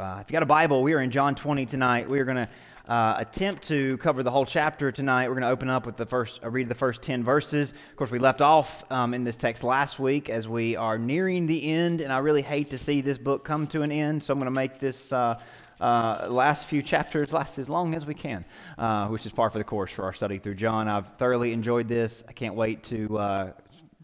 Uh, if you got a Bible, we are in John 20 tonight. We are going to uh, attempt to cover the whole chapter tonight. We're going to open up with the first, uh, read the first 10 verses. Of course, we left off um, in this text last week as we are nearing the end, and I really hate to see this book come to an end, so I'm going to make this. Uh, uh, last few chapters last as long as we can, uh, which is par for the course for our study through John. I've thoroughly enjoyed this. I can't wait to uh,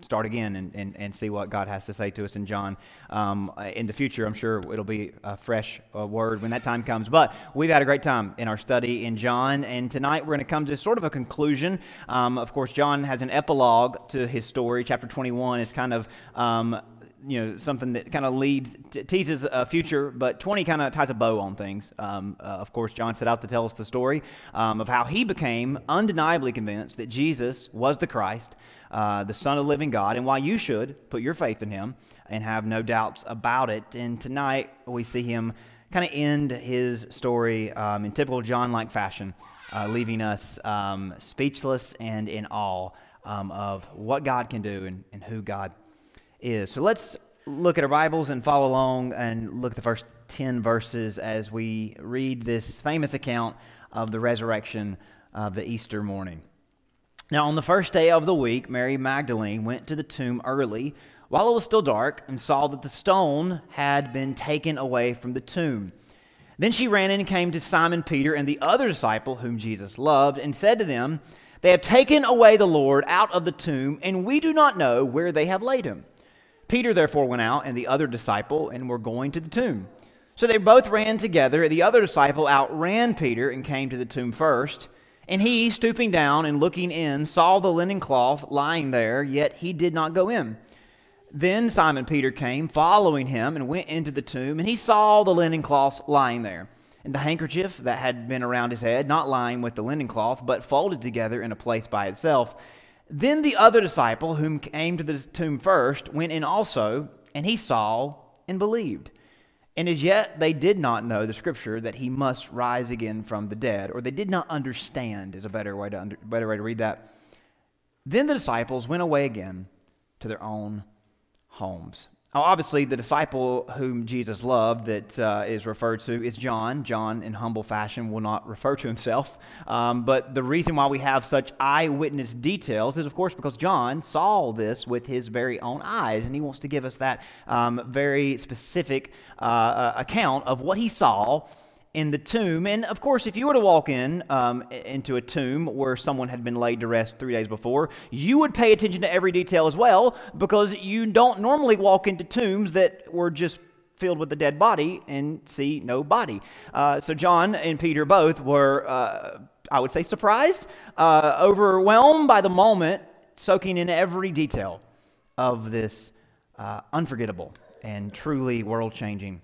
start again and, and, and see what God has to say to us in John. Um, in the future, I'm sure it'll be a fresh uh, word when that time comes. But we've had a great time in our study in John, and tonight we're going to come to sort of a conclusion. Um, of course, John has an epilogue to his story. Chapter 21 is kind of um, you know something that kind of leads teases a future but 20 kind of ties a bow on things um, uh, of course john set out to tell us the story um, of how he became undeniably convinced that jesus was the christ uh, the son of the living god and why you should put your faith in him and have no doubts about it and tonight we see him kind of end his story um, in typical john-like fashion uh, leaving us um, speechless and in awe um, of what god can do and, and who god is. So let's look at our Bibles and follow along and look at the first 10 verses as we read this famous account of the resurrection of the Easter morning. Now, on the first day of the week, Mary Magdalene went to the tomb early while it was still dark and saw that the stone had been taken away from the tomb. Then she ran in and came to Simon Peter and the other disciple whom Jesus loved and said to them, They have taken away the Lord out of the tomb, and we do not know where they have laid him. Peter therefore went out and the other disciple and were going to the tomb. So they both ran together. The other disciple outran Peter and came to the tomb first. And he, stooping down and looking in, saw the linen cloth lying there, yet he did not go in. Then Simon Peter came, following him, and went into the tomb, and he saw the linen cloth lying there, and the handkerchief that had been around his head, not lying with the linen cloth, but folded together in a place by itself. Then the other disciple, whom came to the tomb first, went in also, and he saw and believed. And as yet they did not know the scripture that he must rise again from the dead, or they did not understand, is a better way to, under, better way to read that. Then the disciples went away again to their own homes. Now, obviously, the disciple whom Jesus loved that uh, is referred to is John. John, in humble fashion, will not refer to himself. Um, but the reason why we have such eyewitness details is, of course, because John saw this with his very own eyes, and he wants to give us that um, very specific uh, uh account of what he saw in the tomb. And of course, if you were to walk in um, into a tomb where someone had been laid to rest three days before, you would pay attention to every detail as well because you don't normally walk into tombs that were just filled with the dead body and see no body. Uh, so John and Peter both were, uh, I would say, surprised, uh, overwhelmed by the moment, soaking in every detail of this uh, unforgettable and truly world changing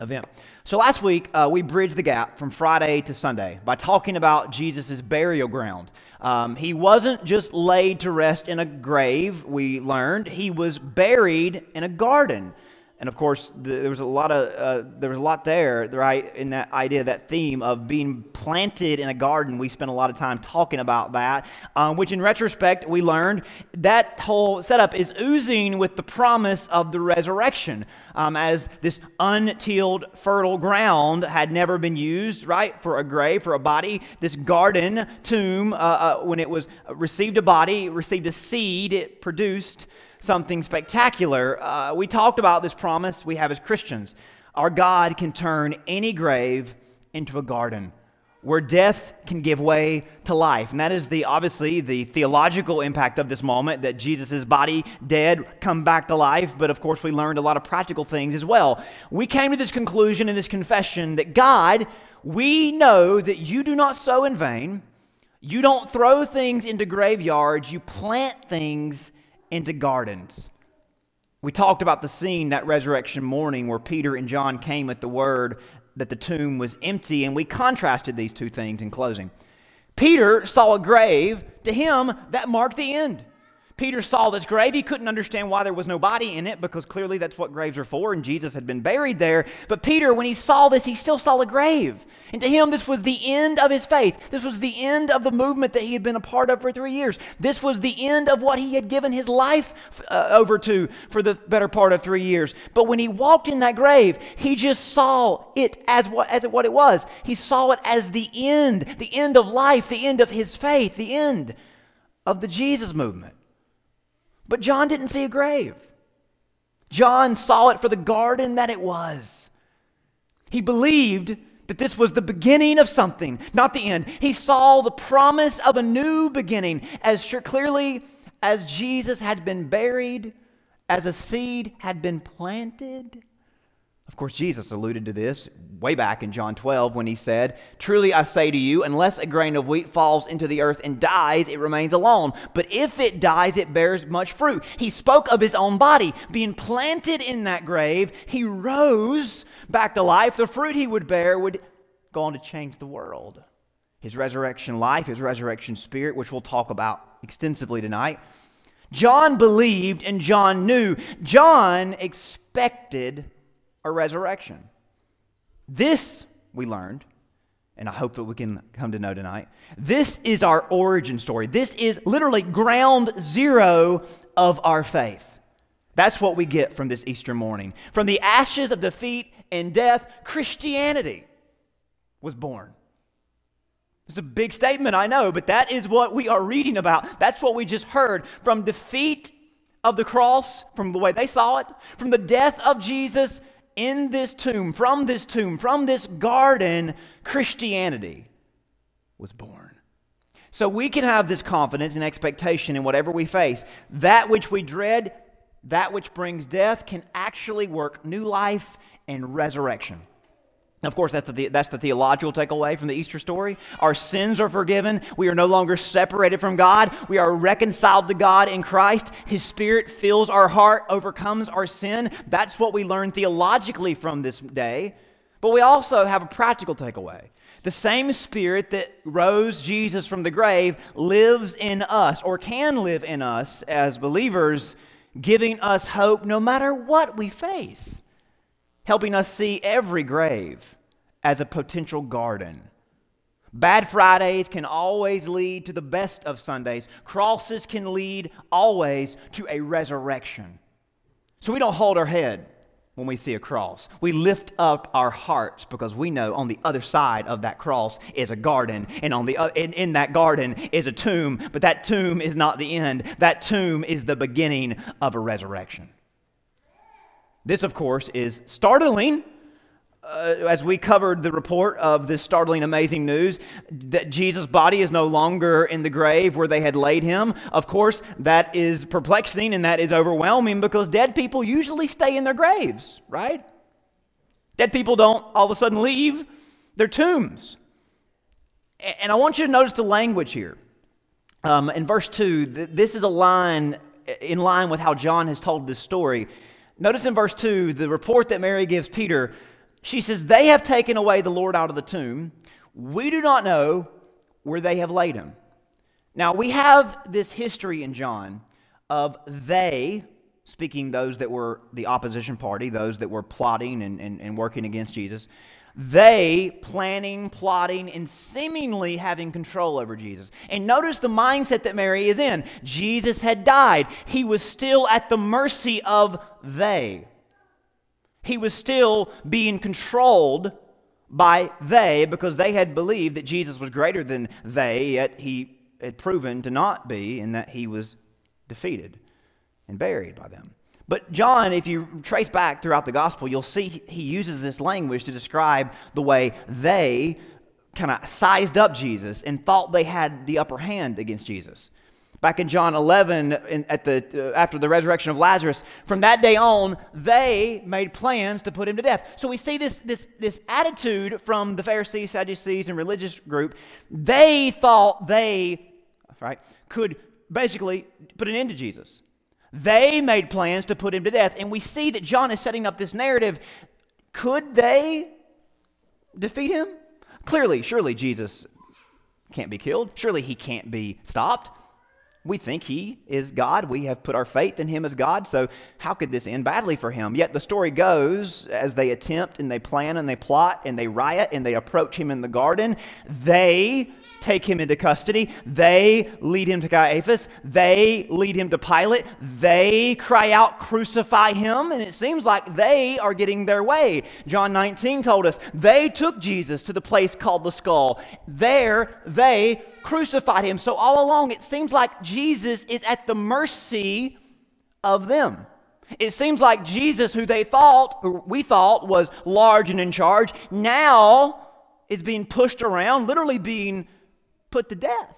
event. So last week, uh, we bridged the gap from Friday to Sunday by talking about Jesus' burial ground. Um, he wasn't just laid to rest in a grave, we learned, he was buried in a garden. And of course, the, there was a lot of uh, there was a lot there, right, in that idea, that theme of being planted in a garden. We spent a lot of time talking about that, um, which, in retrospect, we learned that whole setup is oozing with the promise of the resurrection, um, as this untilled, fertile ground had never been used, right, for a grave, for a body. This garden tomb, uh, uh, when it was received a body, received a seed, it produced something spectacular. Uh, we talked about this promise we have as Christians. Our God can turn any grave into a garden where death can give way to life. And that is the obviously the theological impact of this moment that Jesus' body dead come back to life, but of course we learned a lot of practical things as well. We came to this conclusion in this confession that God, we know that you do not sow in vain. You don't throw things into graveyards, you plant things into gardens. We talked about the scene that resurrection morning where Peter and John came with the word that the tomb was empty, and we contrasted these two things in closing. Peter saw a grave, to him, that marked the end. Peter saw this grave. He couldn't understand why there was no body in it because clearly that's what graves are for, and Jesus had been buried there. But Peter, when he saw this, he still saw a grave. And to him, this was the end of his faith. This was the end of the movement that he had been a part of for three years. This was the end of what he had given his life uh, over to for the better part of three years. But when he walked in that grave, he just saw it as what, as what it was. He saw it as the end, the end of life, the end of his faith, the end of the Jesus movement. But John didn't see a grave. John saw it for the garden that it was. He believed that this was the beginning of something, not the end. He saw the promise of a new beginning as sure, clearly as Jesus had been buried, as a seed had been planted. Of course, Jesus alluded to this way back in John 12 when he said, Truly I say to you, unless a grain of wheat falls into the earth and dies, it remains alone. But if it dies, it bears much fruit. He spoke of his own body being planted in that grave. He rose back to life. The fruit he would bear would go on to change the world. His resurrection life, his resurrection spirit, which we'll talk about extensively tonight. John believed and John knew. John expected a resurrection. This, we learned, and I hope that we can come to know tonight, this is our origin story. This is literally ground zero of our faith. That's what we get from this Easter morning. From the ashes of defeat and death, Christianity was born. It's a big statement, I know, but that is what we are reading about. That's what we just heard. From defeat of the cross, from the way they saw it, from the death of Jesus in this tomb, from this tomb, from this garden, Christianity was born. So we can have this confidence and expectation in whatever we face. That which we dread, that which brings death, can actually work new life and resurrection. Of course, that's the, that's the theological takeaway from the Easter story. Our sins are forgiven. We are no longer separated from God. We are reconciled to God in Christ. His Spirit fills our heart, overcomes our sin. That's what we learn theologically from this day. But we also have a practical takeaway. The same Spirit that rose Jesus from the grave lives in us, or can live in us as believers, giving us hope no matter what we face helping us see every grave as a potential garden. Bad Fridays can always lead to the best of Sundays. Crosses can lead always to a resurrection. So we don't hold our head when we see a cross. We lift up our hearts because we know on the other side of that cross is a garden, and on the in that garden is a tomb. But that tomb is not the end. That tomb is the beginning of a resurrection. This, of course, is startling. Uh, as we covered the report of this startling, amazing news that Jesus' body is no longer in the grave where they had laid him. Of course, that is perplexing and that is overwhelming because dead people usually stay in their graves, right? Dead people don't all of a sudden leave their tombs. And I want you to notice the language here. Um, in verse 2, this is a line in line with how John has told this story. Notice in verse 2, the report that Mary gives Peter, she says, They have taken away the Lord out of the tomb. We do not know where they have laid him. Now, we have this history in John of they, speaking those that were the opposition party, those that were plotting and, and, and working against Jesus, they planning, plotting, and seemingly having control over Jesus. And notice the mindset that Mary is in. Jesus had died, he was still at the mercy of they. He was still being controlled by they because they had believed that Jesus was greater than they, yet he had proven to not be, and that he was defeated and buried by them. But John, if you trace back throughout the gospel, you'll see he uses this language to describe the way they kind of sized up Jesus and thought they had the upper hand against Jesus. Back in John 11, in, at the, uh, after the resurrection of Lazarus, from that day on, they made plans to put him to death. So we see this, this, this attitude from the Pharisees, Sadducees, and religious group. They thought they right, could basically put an end to Jesus. They made plans to put him to death. And we see that John is setting up this narrative. Could they defeat him? Clearly, surely Jesus can't be killed. Surely he can't be stopped. We think he is God. We have put our faith in him as God. So, how could this end badly for him? Yet the story goes as they attempt and they plan and they plot and they riot and they approach him in the garden, they take him into custody. They lead him to Caiaphas. They lead him to Pilate. They cry out, Crucify him. And it seems like they are getting their way. John 19 told us they took Jesus to the place called the skull. There, they crucified him. So all along, it seems like Jesus is at the mercy of them. It seems like Jesus, who they thought, who we thought was large and in charge, now is being pushed around, literally being put to death.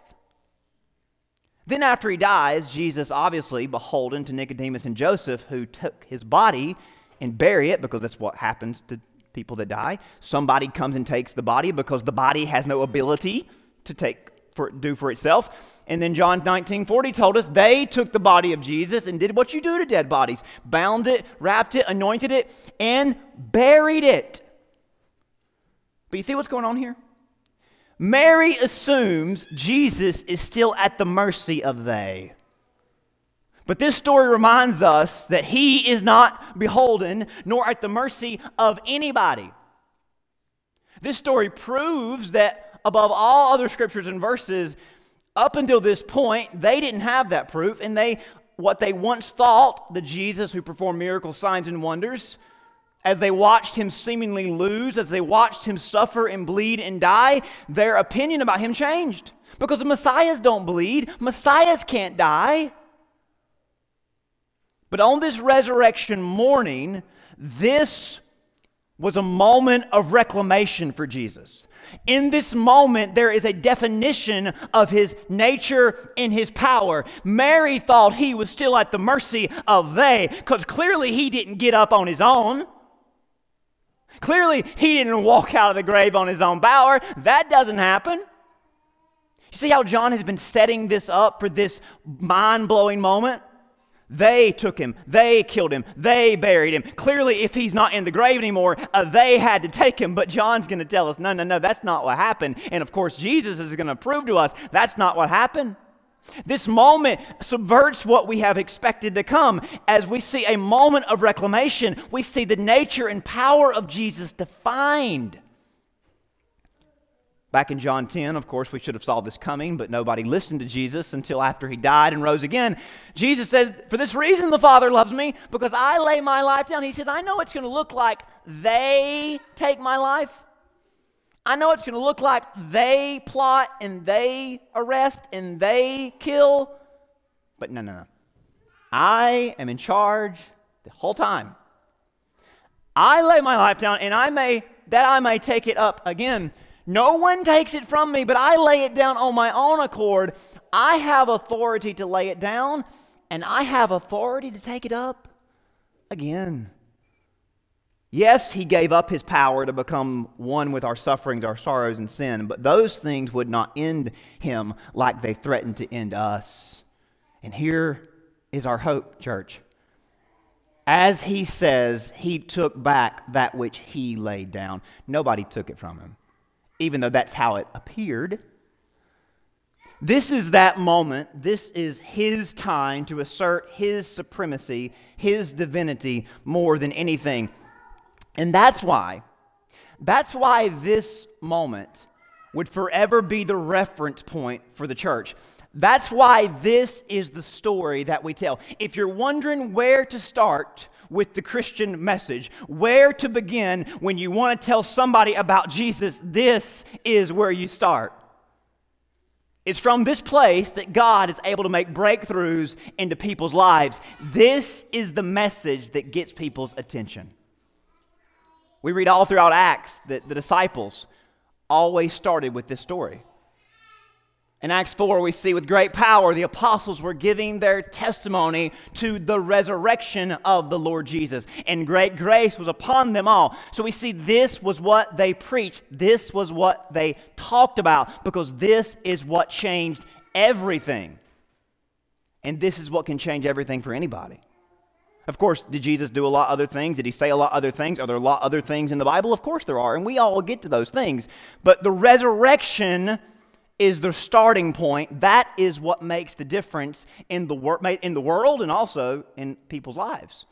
Then, after he dies, Jesus, obviously beholden to Nicodemus and Joseph, who took his body and bury it because that's what happens to people that die. Somebody comes and takes the body because the body has no ability to take for do for itself. And then John 19 40 told us they took the body of Jesus and did what you do to dead bodies bound it, wrapped it, anointed it, and buried it. But you see what's going on here? Mary assumes Jesus is still at the mercy of they. But this story reminds us that he is not beholden nor at the mercy of anybody. This story proves that above all other scriptures and verses, up until this point, they didn't have that proof, and they what they once thought the Jesus who performed miracle signs and wonders as they watched him seemingly lose, as they watched him suffer and bleed and die, their opinion about him changed. Because the Messiahs don't bleed, Messiahs can't die. But on this resurrection morning, this was a moment of reclamation for Jesus. In this moment, there is a definition of his nature and his power. Mary thought he was still at the mercy of they, because clearly he didn't get up on his own. Clearly, he didn't walk out of the grave on his own power. That doesn't happen. You see how John has been setting this up for this mind blowing moment? They took him, they killed him, they buried him. Clearly, if he's not in the grave anymore, uh, they had to take him. But John's going to tell us, no, no, no, that's not what happened. And of course, Jesus is going to prove to us that's not what happened. This moment subverts what we have expected to come. As we see a moment of reclamation, we see the nature and power of Jesus defined. Back in John 10, of course, we should have saw this coming, but nobody listened to Jesus until after he died and rose again. Jesus said, For this reason the Father loves me, because I lay my life down. He says, I know it's going to look like they take my life. I know it's going to look like they plot and they arrest and they kill, but no, no, no. I am in charge the whole time. I lay my life down and I may that I may take it up again. No one takes it from me, but I lay it down on my own accord. I have authority to lay it down and I have authority to take it up again. Yes, he gave up his power to become one with our sufferings, our sorrows, and sin, but those things would not end him like they threatened to end us. And here is our hope, church. As he says, he took back that which he laid down. Nobody took it from him, even though that's how it appeared. This is that moment. This is his time to assert his supremacy, his divinity more than anything. And that's why, that's why this moment would forever be the reference point for the church. That's why this is the story that we tell. If you're wondering where to start with the Christian message, where to begin when you want to tell somebody about Jesus, this is where you start. It's from this place that God is able to make breakthroughs into people's lives. This is the message that gets people's attention. We read all throughout Acts that the disciples always started with this story. In Acts 4, we see with great power the apostles were giving their testimony to the resurrection of the Lord Jesus, and great grace was upon them all. So we see this was what they preached, this was what they talked about, because this is what changed everything. And this is what can change everything for anybody. Of course, did Jesus do a lot other things? Did he say a lot other things? Are there a lot other things in the Bible? Of course there are, and we all get to those things. But the resurrection is the starting point. That is what makes the difference in the, wor- in the world and also in people's lives.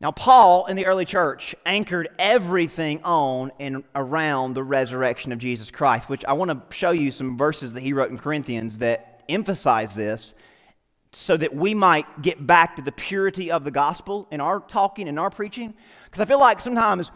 Now, Paul in the early church anchored everything on and around the resurrection of Jesus Christ, which I want to show you some verses that he wrote in Corinthians that emphasize this so that we might get back to the purity of the gospel in our talking and our preaching. Because I feel like sometimes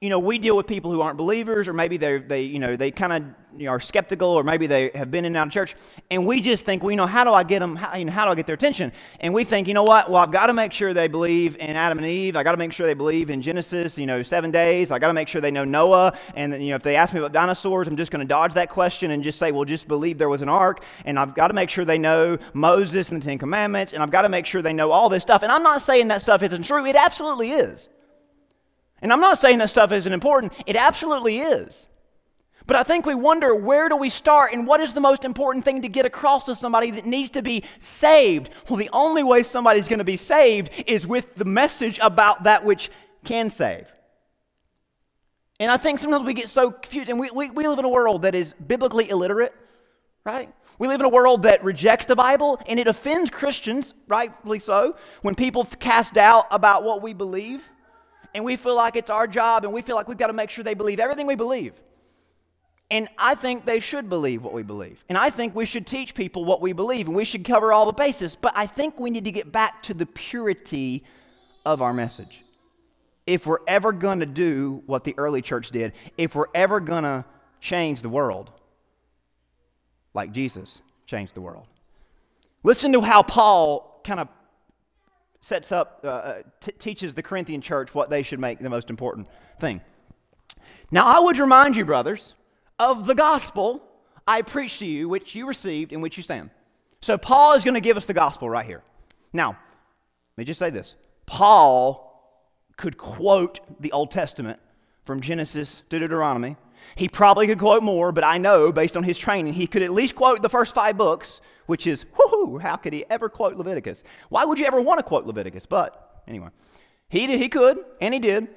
you know, we deal with people who aren't believers, or maybe they, they you know, they kind of you know, are skeptical, or maybe they have been in and out of church, and we just think, well, you know, how do I get them? How, you know, how do I get their attention? And we think, you know what? Well, I've got to make sure they believe in Adam and Eve. I got to make sure they believe in Genesis. You know, seven days. I got to make sure they know Noah. And you know, if they ask me about dinosaurs, I'm just going to dodge that question and just say, well, just believe there was an ark. And I've got to make sure they know Moses and the Ten Commandments. And I've got to make sure they know all this stuff. And I'm not saying that stuff isn't true. It absolutely is. And I'm not saying that stuff isn't important, it absolutely is. But I think we wonder where do we start and what is the most important thing to get across to somebody that needs to be saved? Well, the only way somebody's going to be saved is with the message about that which can save. And I think sometimes we get so confused, and we, we, we live in a world that is biblically illiterate, right? We live in a world that rejects the Bible, and it offends Christians, rightfully so, when people cast doubt about what we believe and we feel like it's our job and we feel like we've got to make sure they believe everything we believe. And I think they should believe what we believe. And I think we should teach people what we believe and we should cover all the bases. But I think we need to get back to the purity of our message. If we're ever going to do what the early church did, if we're ever going to change the world like Jesus changed the world. Listen to how Paul kind of sets up, uh, uh, t- teaches the Corinthian church what they should make the most important thing. Now, I would remind you, brothers, of the gospel I preached to you, which you received, in which you stand. So, Paul is going to give us the gospel right here. Now, let me just say this Paul could quote the Old Testament from Genesis to Deuteronomy. He probably could quote more, but I know, based on his training, he could at least quote the first five books which is, whoo, how could he ever quote Leviticus? Why would you ever want to quote Leviticus? But anyway, he, did, he could, and he did.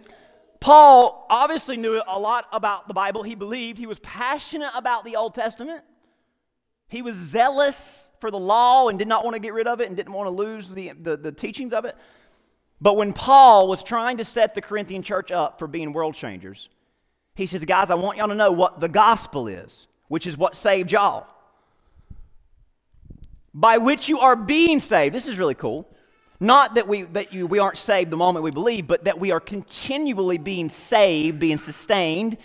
Paul obviously knew a lot about the Bible. He believed, he was passionate about the Old Testament. He was zealous for the law and did not want to get rid of it and didn't want to lose the, the, the teachings of it. But when Paul was trying to set the Corinthian church up for being world changers, he says, Guys, I want y'all to know what the gospel is, which is what saved y'all by which you are being saved. This is really cool. Not that we that you we aren't saved the moment we believe, but that we are continually being saved, being sustained,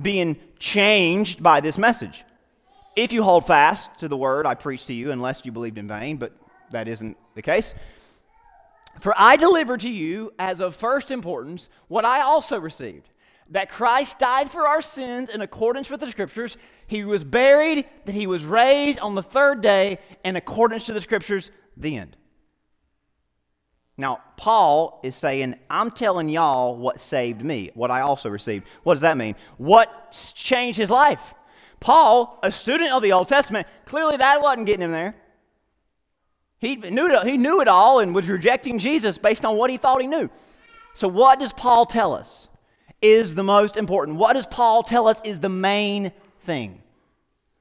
being changed by this message. If you hold fast to the word I preached to you, unless you believed in vain, but that isn't the case. For I delivered to you as of first importance what I also received that Christ died for our sins in accordance with the scriptures. He was buried, that he was raised on the third day in accordance to the scriptures, the end. Now, Paul is saying, I'm telling y'all what saved me, what I also received. What does that mean? What changed his life? Paul, a student of the Old Testament, clearly that wasn't getting him there. He knew, it, he knew it all and was rejecting Jesus based on what he thought he knew. So, what does Paul tell us? Is the most important. What does Paul tell us is the main thing?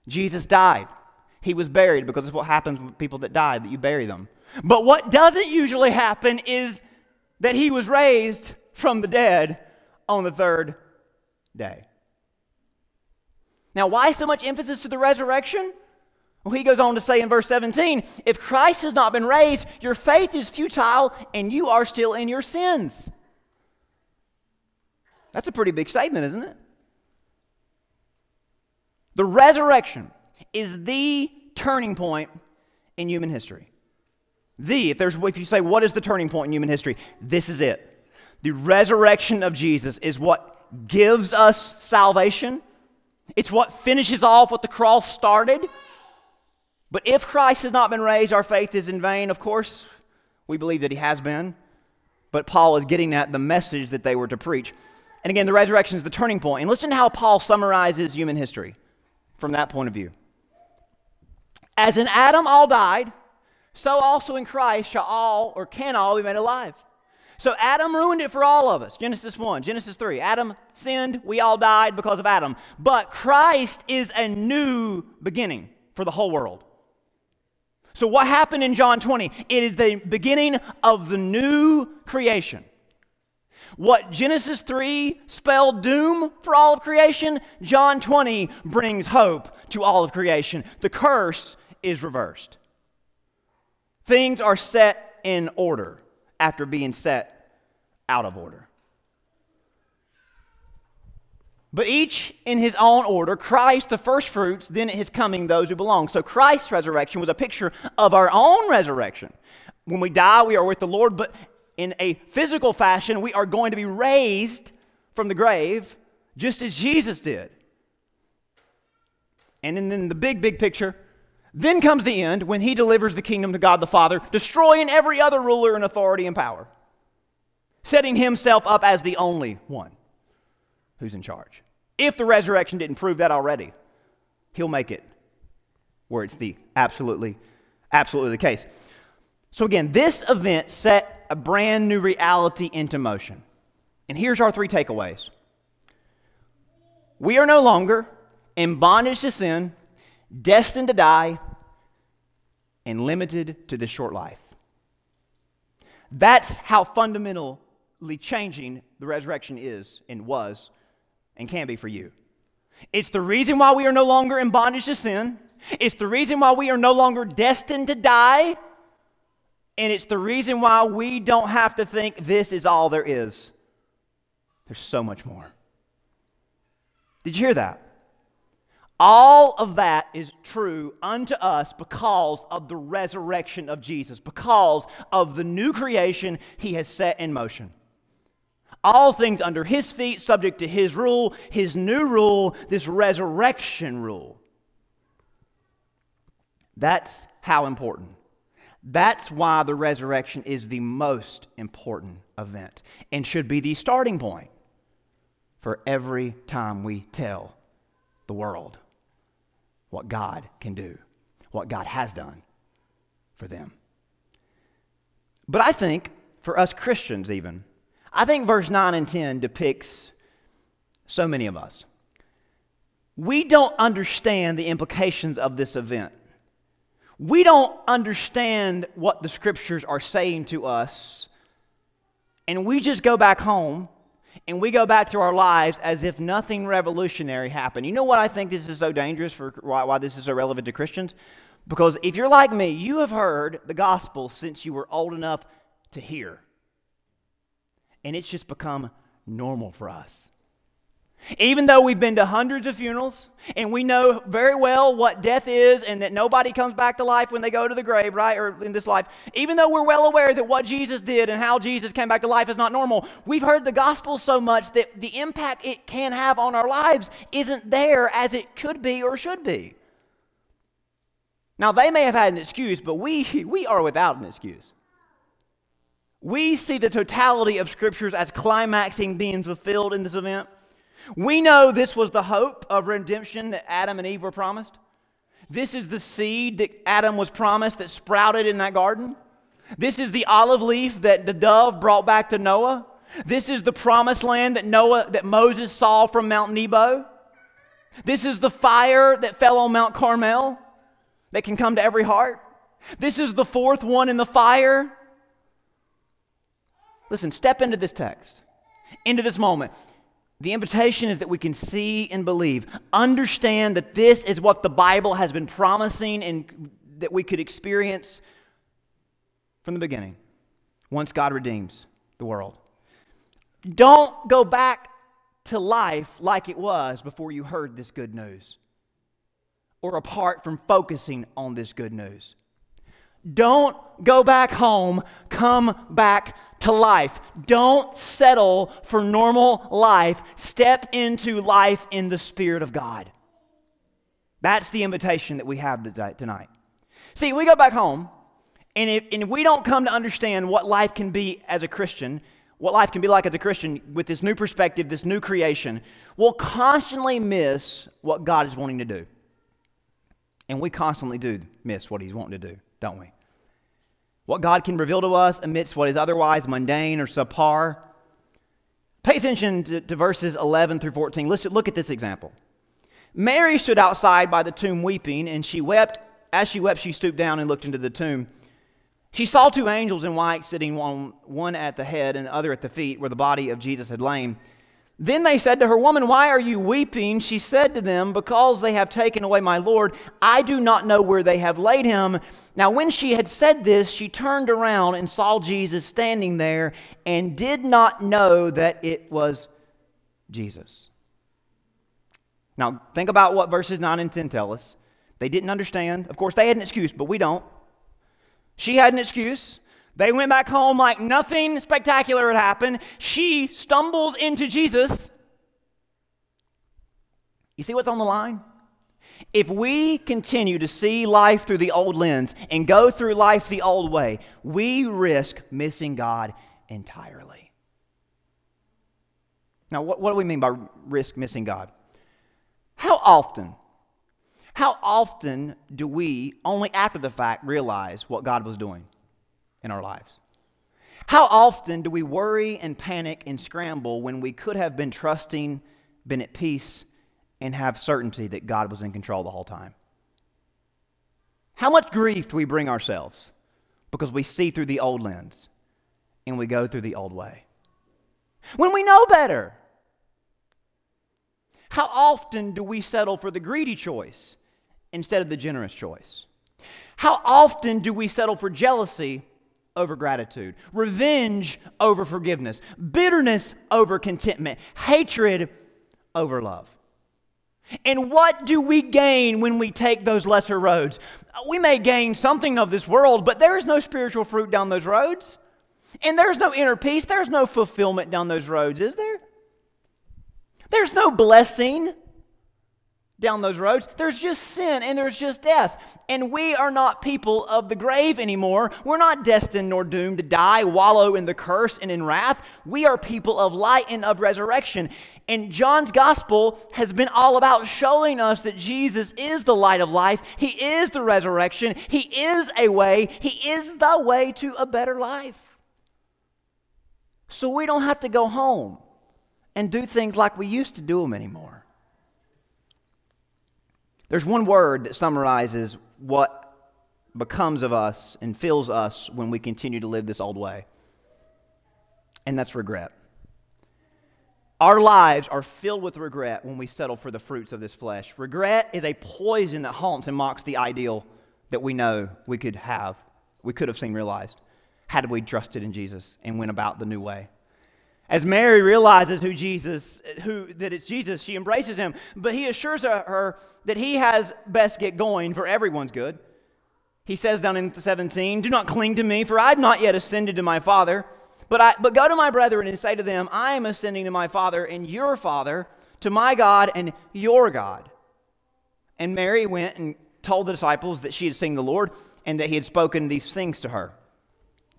Jesus died. He was buried because it's what happens with people that die, that you bury them. But what doesn't usually happen is that he was raised from the dead on the third day. Now, why so much emphasis to the resurrection? Well, he goes on to say in verse 17 if Christ has not been raised, your faith is futile and you are still in your sins. That's a pretty big statement, isn't it? The resurrection is the turning point in human history. The, if there's if you say what is the turning point in human history, this is it. The resurrection of Jesus is what gives us salvation. It's what finishes off what the cross started. But if Christ has not been raised, our faith is in vain. Of course, we believe that he has been. But Paul is getting at the message that they were to preach. And again, the resurrection is the turning point. And listen to how Paul summarizes human history from that point of view. As in Adam all died, so also in Christ shall all or can all be made alive. So Adam ruined it for all of us. Genesis 1, Genesis 3. Adam sinned, we all died because of Adam. But Christ is a new beginning for the whole world. So, what happened in John 20? It is the beginning of the new creation. What Genesis 3 spelled doom for all of creation, John 20 brings hope to all of creation. The curse is reversed. Things are set in order after being set out of order. But each in his own order Christ, the first fruits, then at his coming, those who belong. So Christ's resurrection was a picture of our own resurrection. When we die, we are with the Lord, but in a physical fashion, we are going to be raised from the grave just as Jesus did. And then the big, big picture, then comes the end when he delivers the kingdom to God the Father, destroying every other ruler and authority and power, setting himself up as the only one who's in charge. If the resurrection didn't prove that already, he'll make it where it's the absolutely, absolutely the case. So again, this event set a brand new reality into motion. And here's our three takeaways. We are no longer in bondage to sin, destined to die, and limited to this short life. That's how fundamentally changing the resurrection is and was and can be for you. It's the reason why we are no longer in bondage to sin. It's the reason why we are no longer destined to die. And it's the reason why we don't have to think this is all there is. There's so much more. Did you hear that? All of that is true unto us because of the resurrection of Jesus, because of the new creation he has set in motion. All things under his feet, subject to his rule, his new rule, this resurrection rule. That's how important. That's why the resurrection is the most important event and should be the starting point for every time we tell the world what God can do, what God has done for them. But I think, for us Christians even, I think verse 9 and 10 depicts so many of us. We don't understand the implications of this event. We don't understand what the scriptures are saying to us. And we just go back home and we go back to our lives as if nothing revolutionary happened. You know what I think this is so dangerous for why, why this is so relevant to Christians? Because if you're like me, you have heard the gospel since you were old enough to hear and it's just become normal for us. Even though we've been to hundreds of funerals and we know very well what death is and that nobody comes back to life when they go to the grave, right, or in this life, even though we're well aware that what Jesus did and how Jesus came back to life is not normal, we've heard the gospel so much that the impact it can have on our lives isn't there as it could be or should be. Now, they may have had an excuse, but we, we are without an excuse. We see the totality of scriptures as climaxing being fulfilled in this event. We know this was the hope of redemption that Adam and Eve were promised. This is the seed that Adam was promised that sprouted in that garden. This is the olive leaf that the dove brought back to Noah. This is the promised land that Noah that Moses saw from Mount Nebo. This is the fire that fell on Mount Carmel that can come to every heart. This is the fourth one in the fire Listen, step into this text, into this moment. The invitation is that we can see and believe, understand that this is what the Bible has been promising and that we could experience from the beginning once God redeems the world. Don't go back to life like it was before you heard this good news or apart from focusing on this good news. Don't go back home, come back to life. Don't settle for normal life. Step into life in the Spirit of God. That's the invitation that we have tonight. See, we go back home, and if, and we don't come to understand what life can be as a Christian, what life can be like as a Christian with this new perspective, this new creation, we'll constantly miss what God is wanting to do. And we constantly do miss what He's wanting to do don't we? What God can reveal to us amidst what is otherwise mundane or subpar. Pay attention to, to verses 11 through 14. Listen, look at this example. Mary stood outside by the tomb weeping, and she wept. As she wept, she stooped down and looked into the tomb. She saw two angels in white sitting one at the head and the other at the feet where the body of Jesus had lain. Then they said to her, Woman, why are you weeping? She said to them, Because they have taken away my Lord. I do not know where they have laid him. Now, when she had said this, she turned around and saw Jesus standing there and did not know that it was Jesus. Now, think about what verses 9 and 10 tell us. They didn't understand. Of course, they had an excuse, but we don't. She had an excuse. They went back home like nothing spectacular had happened. She stumbles into Jesus. You see what's on the line? If we continue to see life through the old lens and go through life the old way, we risk missing God entirely. Now, what, what do we mean by risk missing God? How often, how often do we, only after the fact, realize what God was doing in our lives? How often do we worry and panic and scramble when we could have been trusting, been at peace, and have certainty that God was in control the whole time? How much grief do we bring ourselves because we see through the old lens and we go through the old way? When we know better, how often do we settle for the greedy choice instead of the generous choice? How often do we settle for jealousy over gratitude, revenge over forgiveness, bitterness over contentment, hatred over love? And what do we gain when we take those lesser roads? We may gain something of this world, but there is no spiritual fruit down those roads. And there's no inner peace, there's no fulfillment down those roads, is there? There's no blessing down those roads. There's just sin and there's just death. And we are not people of the grave anymore. We're not destined nor doomed to die, wallow in the curse and in wrath. We are people of light and of resurrection. And John's gospel has been all about showing us that Jesus is the light of life. He is the resurrection. He is a way. He is the way to a better life. So we don't have to go home and do things like we used to do them anymore. There's one word that summarizes what becomes of us and fills us when we continue to live this old way, and that's regret. Our lives are filled with regret when we settle for the fruits of this flesh. Regret is a poison that haunts and mocks the ideal that we know we could have, we could have seen realized, had we trusted in Jesus and went about the new way. As Mary realizes who Jesus, who that it's Jesus, she embraces him, but he assures her that he has best get going for everyone's good. He says down in 17, Do not cling to me, for I've not yet ascended to my Father, but, I, but go to my brethren and say to them, I am ascending to my Father and your Father, to my God and your God. And Mary went and told the disciples that she had seen the Lord and that he had spoken these things to her.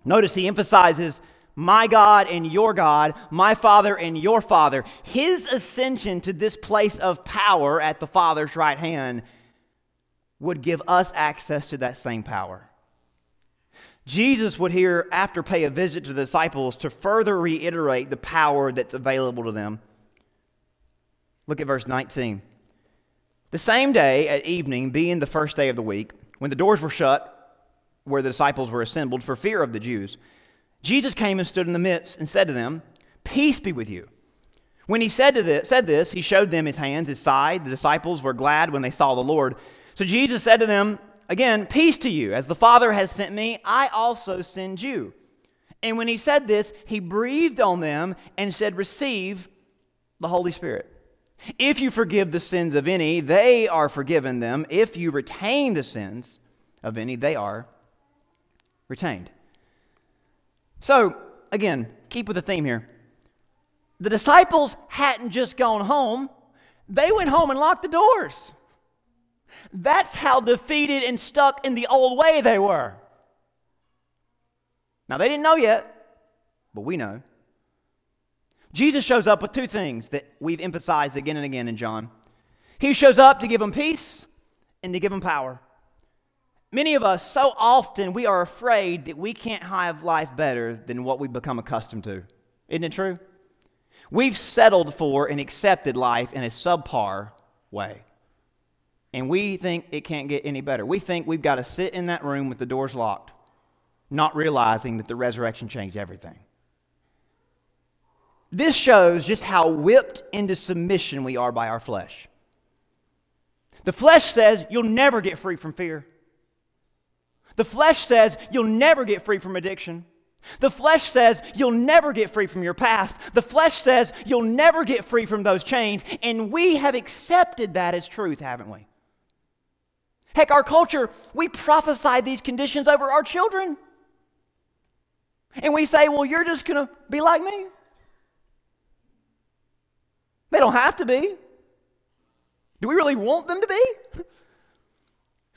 Notice he emphasizes my God and your God, my Father and your Father. His ascension to this place of power at the Father's right hand would give us access to that same power. Jesus would hereafter pay a visit to the disciples to further reiterate the power that's available to them. Look at verse 19. The same day at evening, being the first day of the week, when the doors were shut where the disciples were assembled for fear of the Jews, Jesus came and stood in the midst and said to them, Peace be with you. When he said, to this, said this, he showed them his hands, his side. The disciples were glad when they saw the Lord. So Jesus said to them, Again, peace to you. As the Father has sent me, I also send you. And when he said this, he breathed on them and said, Receive the Holy Spirit. If you forgive the sins of any, they are forgiven them. If you retain the sins of any, they are retained. So, again, keep with the theme here. The disciples hadn't just gone home, they went home and locked the doors. That's how defeated and stuck in the old way they were. Now, they didn't know yet, but we know. Jesus shows up with two things that we've emphasized again and again in John. He shows up to give them peace and to give them power. Many of us, so often, we are afraid that we can't have life better than what we've become accustomed to. Isn't it true? We've settled for and accepted life in a subpar way. And we think it can't get any better. We think we've got to sit in that room with the doors locked, not realizing that the resurrection changed everything. This shows just how whipped into submission we are by our flesh. The flesh says you'll never get free from fear. The flesh says you'll never get free from addiction. The flesh says you'll never get free from your past. The flesh says you'll never get free from those chains. And we have accepted that as truth, haven't we? Heck, our culture, we prophesy these conditions over our children. And we say, well, you're just going to be like me. They don't have to be. Do we really want them to be?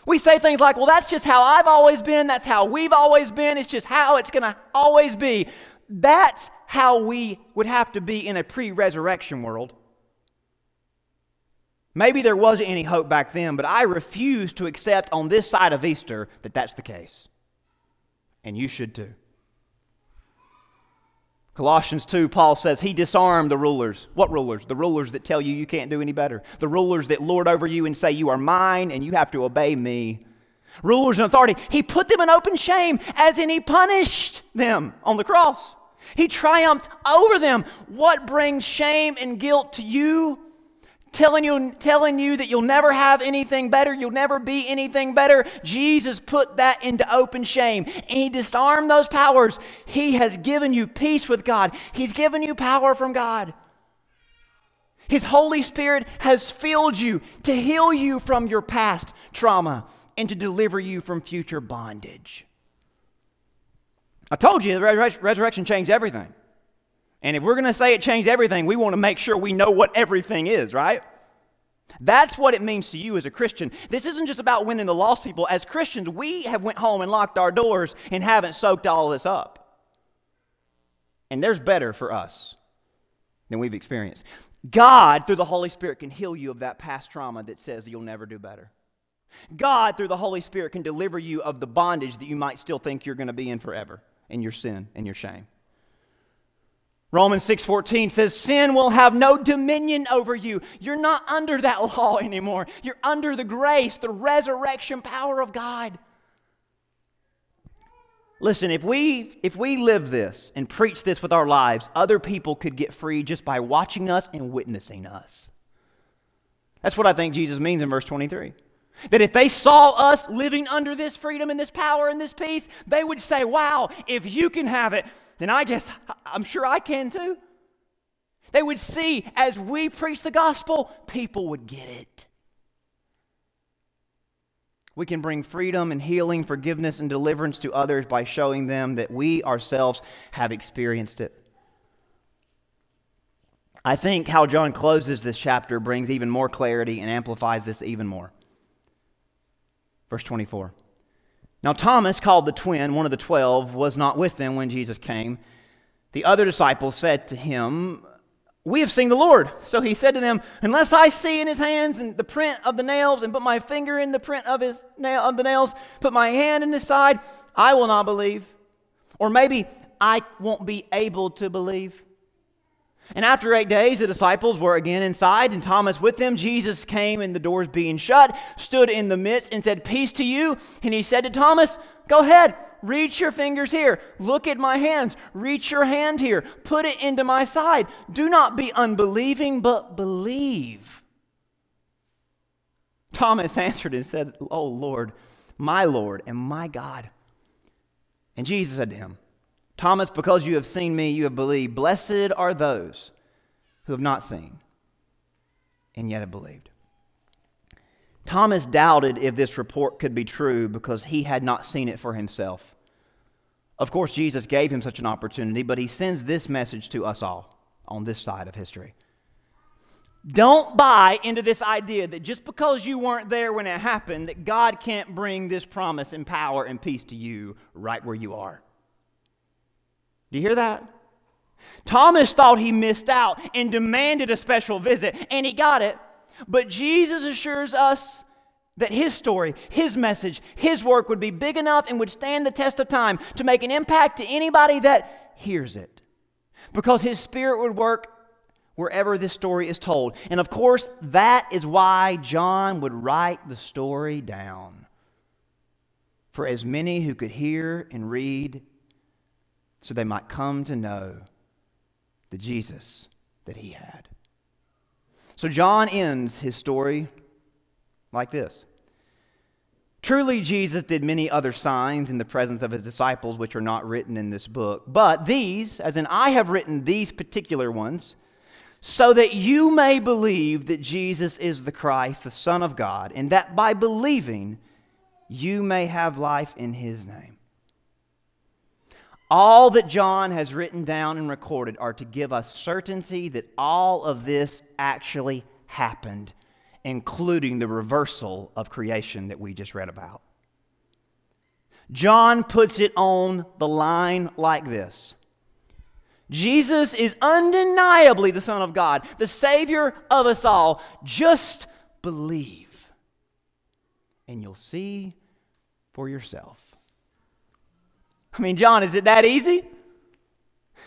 We say things like, well, that's just how I've always been. That's how we've always been. It's just how it's going to always be. That's how we would have to be in a pre resurrection world. Maybe there wasn't any hope back then, but I refuse to accept on this side of Easter that that's the case. And you should too. Colossians 2, Paul says he disarmed the rulers. What rulers? The rulers that tell you you can't do any better. The rulers that lord over you and say you are mine and you have to obey me. Rulers and authority. He put them in open shame as in he punished them on the cross. He triumphed over them. What brings shame and guilt to you? Telling you, telling you that you'll never have anything better, you'll never be anything better. Jesus put that into open shame and He disarmed those powers. He has given you peace with God, He's given you power from God. His Holy Spirit has filled you to heal you from your past trauma and to deliver you from future bondage. I told you the resurrection changed everything. And if we're going to say it changed everything, we want to make sure we know what everything is, right? That's what it means to you as a Christian. This isn't just about winning the lost people. As Christians, we have went home and locked our doors and haven't soaked all this up. And there's better for us than we've experienced. God, through the Holy Spirit, can heal you of that past trauma that says you'll never do better. God, through the Holy Spirit, can deliver you of the bondage that you might still think you're going to be in forever in your sin and your shame. Romans 6:14 says sin will have no dominion over you. You're not under that law anymore. You're under the grace, the resurrection power of God. Listen, if we if we live this and preach this with our lives, other people could get free just by watching us and witnessing us. That's what I think Jesus means in verse 23. That if they saw us living under this freedom and this power and this peace, they would say, Wow, if you can have it, then I guess I'm sure I can too. They would see as we preach the gospel, people would get it. We can bring freedom and healing, forgiveness and deliverance to others by showing them that we ourselves have experienced it. I think how John closes this chapter brings even more clarity and amplifies this even more. Verse 24. Now, Thomas, called the twin, one of the twelve, was not with them when Jesus came. The other disciples said to him, We have seen the Lord. So he said to them, Unless I see in his hands and the print of the nails, and put my finger in the print of, his nail, of the nails, put my hand in his side, I will not believe. Or maybe I won't be able to believe. And after eight days, the disciples were again inside, and Thomas with them. Jesus came, and the doors being shut, stood in the midst and said, Peace to you. And he said to Thomas, Go ahead, reach your fingers here. Look at my hands. Reach your hand here. Put it into my side. Do not be unbelieving, but believe. Thomas answered and said, Oh Lord, my Lord, and my God. And Jesus said to him, Thomas, because you have seen me, you have believed. Blessed are those who have not seen and yet have believed. Thomas doubted if this report could be true because he had not seen it for himself. Of course, Jesus gave him such an opportunity, but he sends this message to us all on this side of history. Don't buy into this idea that just because you weren't there when it happened, that God can't bring this promise and power and peace to you right where you are. Do you hear that? Thomas thought he missed out and demanded a special visit, and he got it. But Jesus assures us That his story, his message, his work would be big enough and would stand the test of time to make an impact to anybody that hears it. Because his spirit would work wherever this story is told. And of course, that is why John would write the story down for as many who could hear and read so they might come to know the Jesus that he had. So John ends his story like this Truly, Jesus did many other signs in the presence of his disciples, which are not written in this book. But these, as in I have written these particular ones, so that you may believe that Jesus is the Christ, the Son of God, and that by believing you may have life in his name. All that John has written down and recorded are to give us certainty that all of this actually happened, including the reversal of creation that we just read about. John puts it on the line like this Jesus is undeniably the Son of God, the Savior of us all. Just believe, and you'll see for yourself. I mean, John, is it that easy?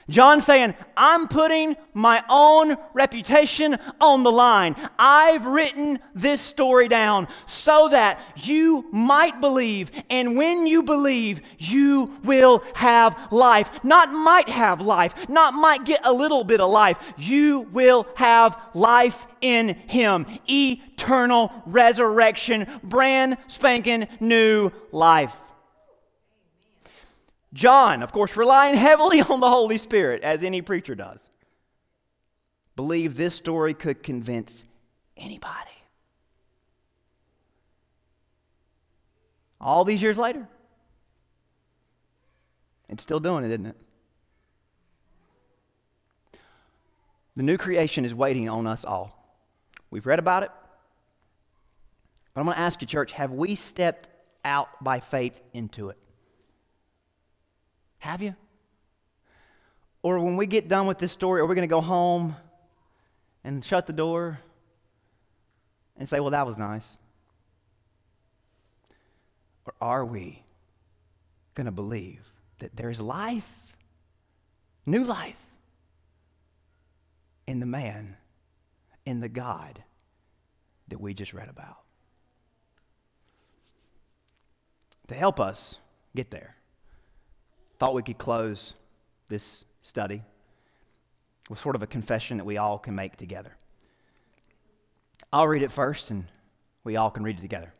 John saying, I'm putting my own reputation on the line. I've written this story down so that you might believe. And when you believe, you will have life. Not might have life, not might get a little bit of life. You will have life in Him. Eternal resurrection, brand spanking new life. John, of course, relying heavily on the Holy Spirit, as any preacher does, believed this story could convince anybody. All these years later, it's still doing it, isn't it? The new creation is waiting on us all. We've read about it. But I'm going to ask you, church, have we stepped out by faith into it? Have you? Or when we get done with this story, are we going to go home and shut the door and say, well, that was nice? Or are we going to believe that there's life, new life, in the man, in the God that we just read about? To help us get there thought we could close this study with sort of a confession that we all can make together. I'll read it first, and we all can read it together.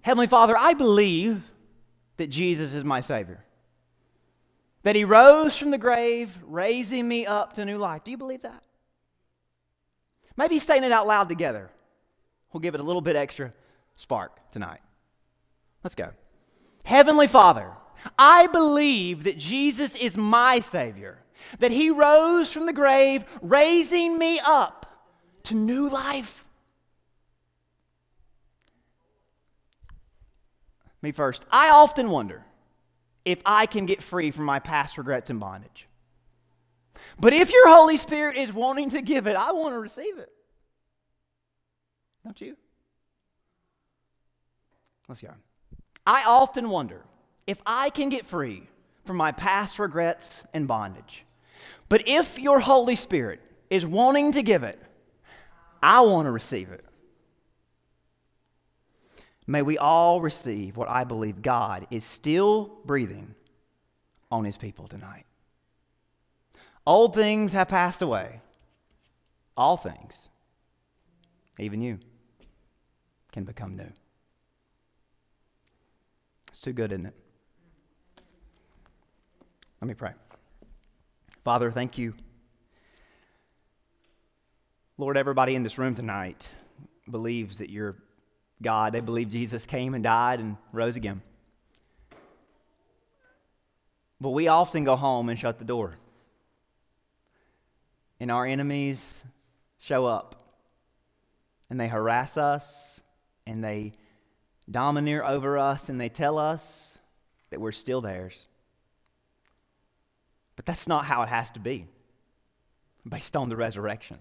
Heavenly Father, I believe that Jesus is my Savior, that He rose from the grave, raising me up to new life. Do you believe that? Maybe saying it out loud together will give it a little bit extra spark tonight. Let's go. Heavenly Father, I believe that Jesus is my Savior, that He rose from the grave, raising me up to new life. Me first. I often wonder if I can get free from my past regrets and bondage. But if your Holy Spirit is wanting to give it, I want to receive it. Don't you? Let's go. I often wonder if I can get free from my past regrets and bondage. But if your Holy Spirit is wanting to give it, I want to receive it. May we all receive what I believe God is still breathing on his people tonight. Old things have passed away. All things, even you, can become new. It's too good, isn't it? Let me pray. Father, thank you. Lord, everybody in this room tonight believes that you're God. They believe Jesus came and died and rose again. But we often go home and shut the door. And our enemies show up. And they harass us. And they domineer over us. And they tell us that we're still theirs. But that's not how it has to be based on the resurrection.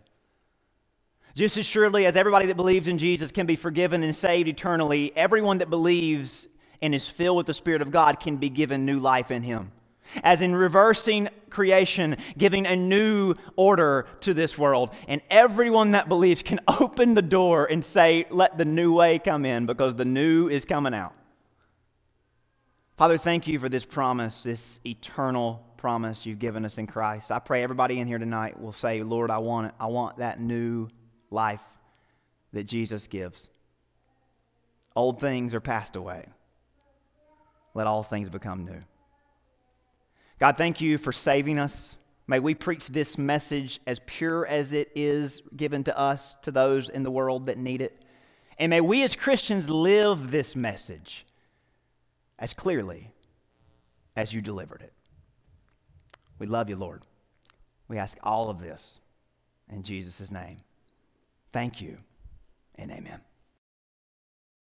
Just as surely as everybody that believes in Jesus can be forgiven and saved eternally, everyone that believes and is filled with the Spirit of God can be given new life in Him. As in reversing creation, giving a new order to this world. And everyone that believes can open the door and say, Let the new way come in because the new is coming out. Father, thank you for this promise, this eternal promise you've given us in Christ. I pray everybody in here tonight will say, Lord, I want it. I want that new life that Jesus gives. Old things are passed away. Let all things become new. God, thank you for saving us. May we preach this message as pure as it is given to us, to those in the world that need it. And may we as Christians live this message as clearly as you delivered it. We love you, Lord. We ask all of this in Jesus' name. Thank you and amen.